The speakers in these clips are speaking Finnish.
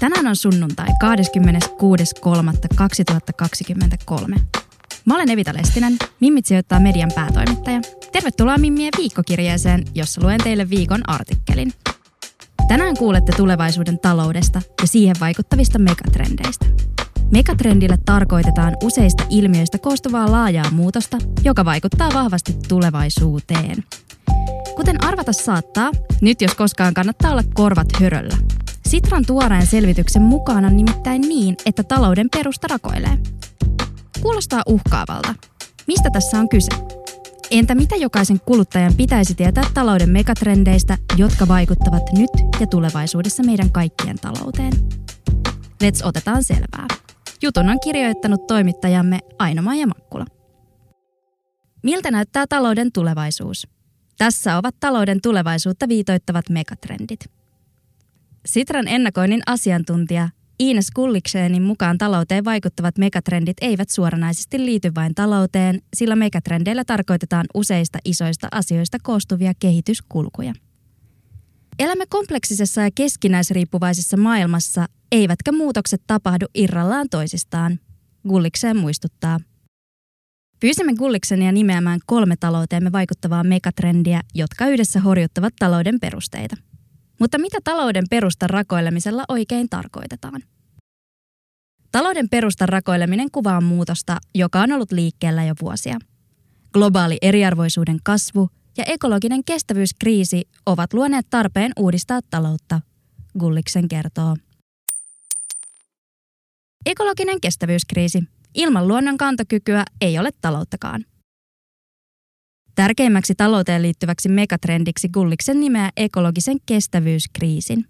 Tänään on sunnuntai 26.3.2023. Mä olen Evita Lestinen, Mimmit sijoittaa median päätoimittaja. Tervetuloa Mimmien viikkokirjeeseen, jossa luen teille viikon artikkelin. Tänään kuulette tulevaisuuden taloudesta ja siihen vaikuttavista megatrendeistä. Megatrendille tarkoitetaan useista ilmiöistä koostuvaa laajaa muutosta, joka vaikuttaa vahvasti tulevaisuuteen. Kuten arvata saattaa, nyt jos koskaan kannattaa olla korvat höröllä. Sitran tuoreen selvityksen mukaan on nimittäin niin, että talouden perusta rakoilee. Kuulostaa uhkaavalta. Mistä tässä on kyse? Entä mitä jokaisen kuluttajan pitäisi tietää talouden megatrendeistä, jotka vaikuttavat nyt ja tulevaisuudessa meidän kaikkien talouteen? Let's otetaan selvää. Jutun on kirjoittanut toimittajamme aino ja Makkula. Miltä näyttää talouden tulevaisuus? Tässä ovat talouden tulevaisuutta viitoittavat megatrendit. Sitran ennakoinnin asiantuntija Ines Kulliksenin mukaan talouteen vaikuttavat megatrendit eivät suoranaisesti liity vain talouteen, sillä megatrendeillä tarkoitetaan useista isoista asioista koostuvia kehityskulkuja. Elämme kompleksisessa ja keskinäisriippuvaisessa maailmassa, eivätkä muutokset tapahdu irrallaan toisistaan, Gullikseen muistuttaa. Pyysimme Gulliksenia nimeämään kolme talouteemme vaikuttavaa megatrendiä, jotka yhdessä horjuttavat talouden perusteita. Mutta mitä talouden perustan rakoilemisella oikein tarkoitetaan? Talouden perustan rakoileminen kuvaa muutosta, joka on ollut liikkeellä jo vuosia. Globaali eriarvoisuuden kasvu ja ekologinen kestävyyskriisi ovat luoneet tarpeen uudistaa taloutta, Gulliksen kertoo. Ekologinen kestävyyskriisi. Ilman luonnon kantokykyä ei ole talouttakaan. Tärkeimmäksi talouteen liittyväksi megatrendiksi Gulliksen nimeä ekologisen kestävyyskriisin.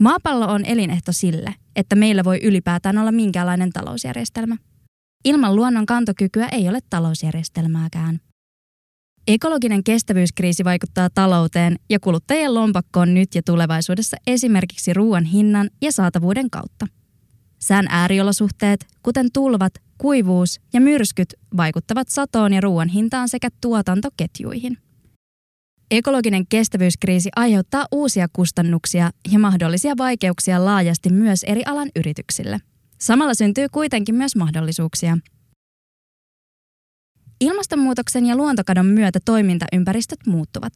Maapallo on elinehto sille, että meillä voi ylipäätään olla minkäänlainen talousjärjestelmä. Ilman luonnon kantokykyä ei ole talousjärjestelmääkään. Ekologinen kestävyyskriisi vaikuttaa talouteen ja kuluttajien lompakkoon nyt ja tulevaisuudessa esimerkiksi ruoan hinnan ja saatavuuden kautta. Sään ääriolosuhteet, kuten tulvat, kuivuus ja myrskyt vaikuttavat satoon ja ruoan hintaan sekä tuotantoketjuihin. Ekologinen kestävyyskriisi aiheuttaa uusia kustannuksia ja mahdollisia vaikeuksia laajasti myös eri alan yrityksille. Samalla syntyy kuitenkin myös mahdollisuuksia. Ilmastonmuutoksen ja luontokadon myötä toimintaympäristöt muuttuvat.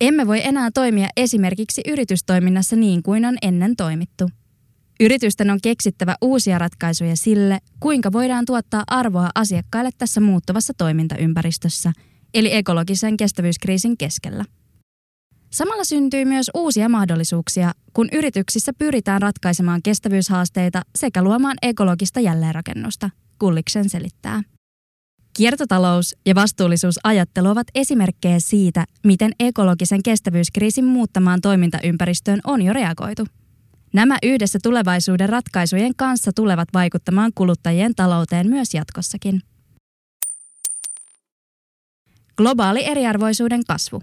Emme voi enää toimia esimerkiksi yritystoiminnassa niin kuin on ennen toimittu. Yritysten on keksittävä uusia ratkaisuja sille, kuinka voidaan tuottaa arvoa asiakkaille tässä muuttuvassa toimintaympäristössä, eli ekologisen kestävyyskriisin keskellä. Samalla syntyy myös uusia mahdollisuuksia, kun yrityksissä pyritään ratkaisemaan kestävyyshaasteita sekä luomaan ekologista jälleenrakennusta, Kulliksen selittää. Kiertotalous ja vastuullisuusajattelu ovat esimerkkejä siitä, miten ekologisen kestävyyskriisin muuttamaan toimintaympäristöön on jo reagoitu. Nämä yhdessä tulevaisuuden ratkaisujen kanssa tulevat vaikuttamaan kuluttajien talouteen myös jatkossakin. Globaali eriarvoisuuden kasvu.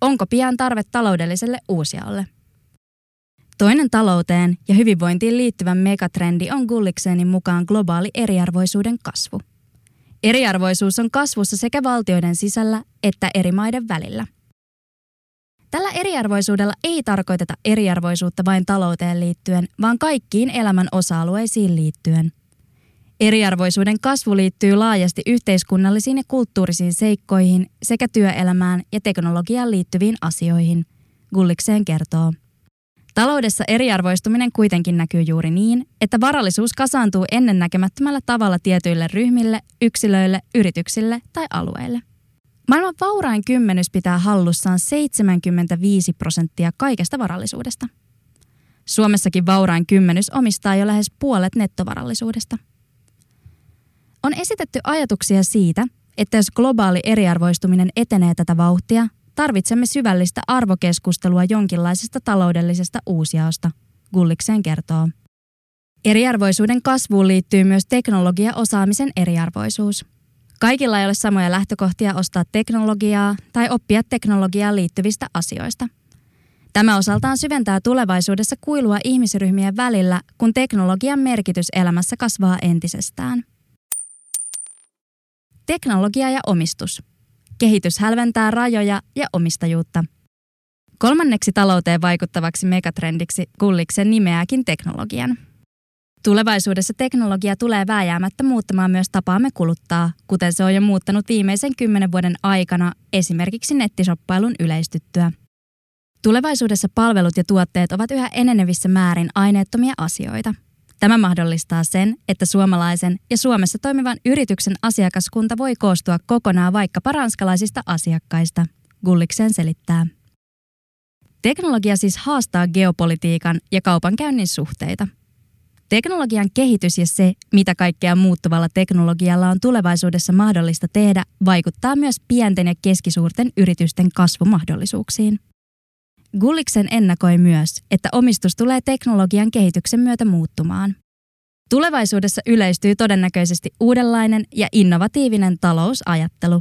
Onko pian tarve taloudelliselle uusialle? Toinen talouteen ja hyvinvointiin liittyvä megatrendi on Gulliksenin mukaan globaali eriarvoisuuden kasvu. Eriarvoisuus on kasvussa sekä valtioiden sisällä että eri maiden välillä – Tällä eriarvoisuudella ei tarkoiteta eriarvoisuutta vain talouteen liittyen, vaan kaikkiin elämän osa-alueisiin liittyen. Eriarvoisuuden kasvu liittyy laajasti yhteiskunnallisiin ja kulttuurisiin seikkoihin sekä työelämään ja teknologiaan liittyviin asioihin, Gullikseen kertoo. Taloudessa eriarvoistuminen kuitenkin näkyy juuri niin, että varallisuus kasaantuu ennennäkemättömällä tavalla tietyille ryhmille, yksilöille, yrityksille tai alueille. Maailman vaurain kymmenys pitää hallussaan 75 prosenttia kaikesta varallisuudesta. Suomessakin vaurain kymmenys omistaa jo lähes puolet nettovarallisuudesta. On esitetty ajatuksia siitä, että jos globaali eriarvoistuminen etenee tätä vauhtia, tarvitsemme syvällistä arvokeskustelua jonkinlaisesta taloudellisesta uusjaosta, Gulliksen kertoo. Eriarvoisuuden kasvuun liittyy myös teknologiaosaamisen eriarvoisuus. Kaikilla ei ole samoja lähtökohtia ostaa teknologiaa tai oppia teknologiaan liittyvistä asioista. Tämä osaltaan syventää tulevaisuudessa kuilua ihmisryhmien välillä, kun teknologian merkitys elämässä kasvaa entisestään. Teknologia ja omistus. Kehitys hälventää rajoja ja omistajuutta. Kolmanneksi talouteen vaikuttavaksi megatrendiksi Kulliksen nimeääkin teknologian – Tulevaisuudessa teknologia tulee vääjäämättä muuttamaan myös tapaamme kuluttaa, kuten se on jo muuttanut viimeisen kymmenen vuoden aikana esimerkiksi nettisoppailun yleistyttyä. Tulevaisuudessa palvelut ja tuotteet ovat yhä enenevissä määrin aineettomia asioita. Tämä mahdollistaa sen, että suomalaisen ja Suomessa toimivan yrityksen asiakaskunta voi koostua kokonaan vaikkapa ranskalaisista asiakkaista, Gulliksen selittää. Teknologia siis haastaa geopolitiikan ja kaupankäynnin suhteita – Teknologian kehitys ja se, mitä kaikkea muuttuvalla teknologialla on tulevaisuudessa mahdollista tehdä, vaikuttaa myös pienten ja keskisuurten yritysten kasvumahdollisuuksiin. Gulliksen ennakoi myös, että omistus tulee teknologian kehityksen myötä muuttumaan. Tulevaisuudessa yleistyy todennäköisesti uudenlainen ja innovatiivinen talousajattelu.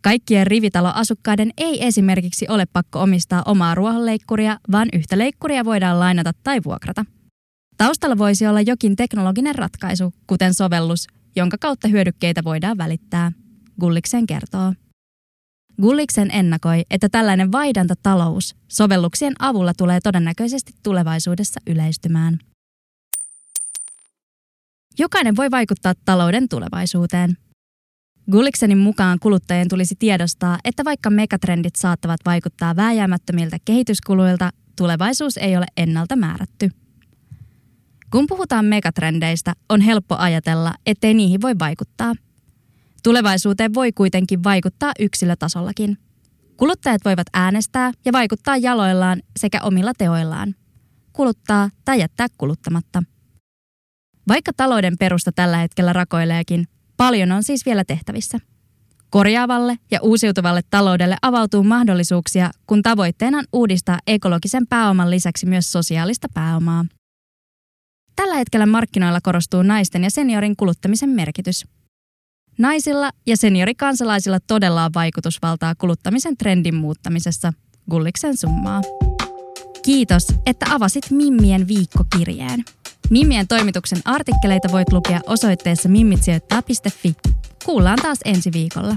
Kaikkien rivitaloasukkaiden ei esimerkiksi ole pakko omistaa omaa ruohonleikkuria, vaan yhtä leikkuria voidaan lainata tai vuokrata. Taustalla voisi olla jokin teknologinen ratkaisu, kuten sovellus, jonka kautta hyödykkeitä voidaan välittää, Gulliksen kertoo. Gulliksen ennakoi, että tällainen vaihdantatalous sovelluksien avulla tulee todennäköisesti tulevaisuudessa yleistymään. Jokainen voi vaikuttaa talouden tulevaisuuteen. Gulliksenin mukaan kuluttajien tulisi tiedostaa, että vaikka megatrendit saattavat vaikuttaa vääjäämättömiltä kehityskuluilta, tulevaisuus ei ole ennalta määrätty – kun puhutaan megatrendeistä, on helppo ajatella, ettei niihin voi vaikuttaa. Tulevaisuuteen voi kuitenkin vaikuttaa yksilötasollakin. Kuluttajat voivat äänestää ja vaikuttaa jaloillaan sekä omilla teoillaan. Kuluttaa tai jättää kuluttamatta. Vaikka talouden perusta tällä hetkellä rakoileekin, paljon on siis vielä tehtävissä. Korjaavalle ja uusiutuvalle taloudelle avautuu mahdollisuuksia, kun tavoitteena on uudistaa ekologisen pääoman lisäksi myös sosiaalista pääomaa. Tällä hetkellä markkinoilla korostuu naisten ja seniorin kuluttamisen merkitys. Naisilla ja seniorikansalaisilla todella on vaikutusvaltaa kuluttamisen trendin muuttamisessa, Gulliksen summaa. Kiitos, että avasit Mimmien viikkokirjeen. Mimmien toimituksen artikkeleita voit lukea osoitteessa mimmitsijoittaa.fi. Kuullaan taas ensi viikolla.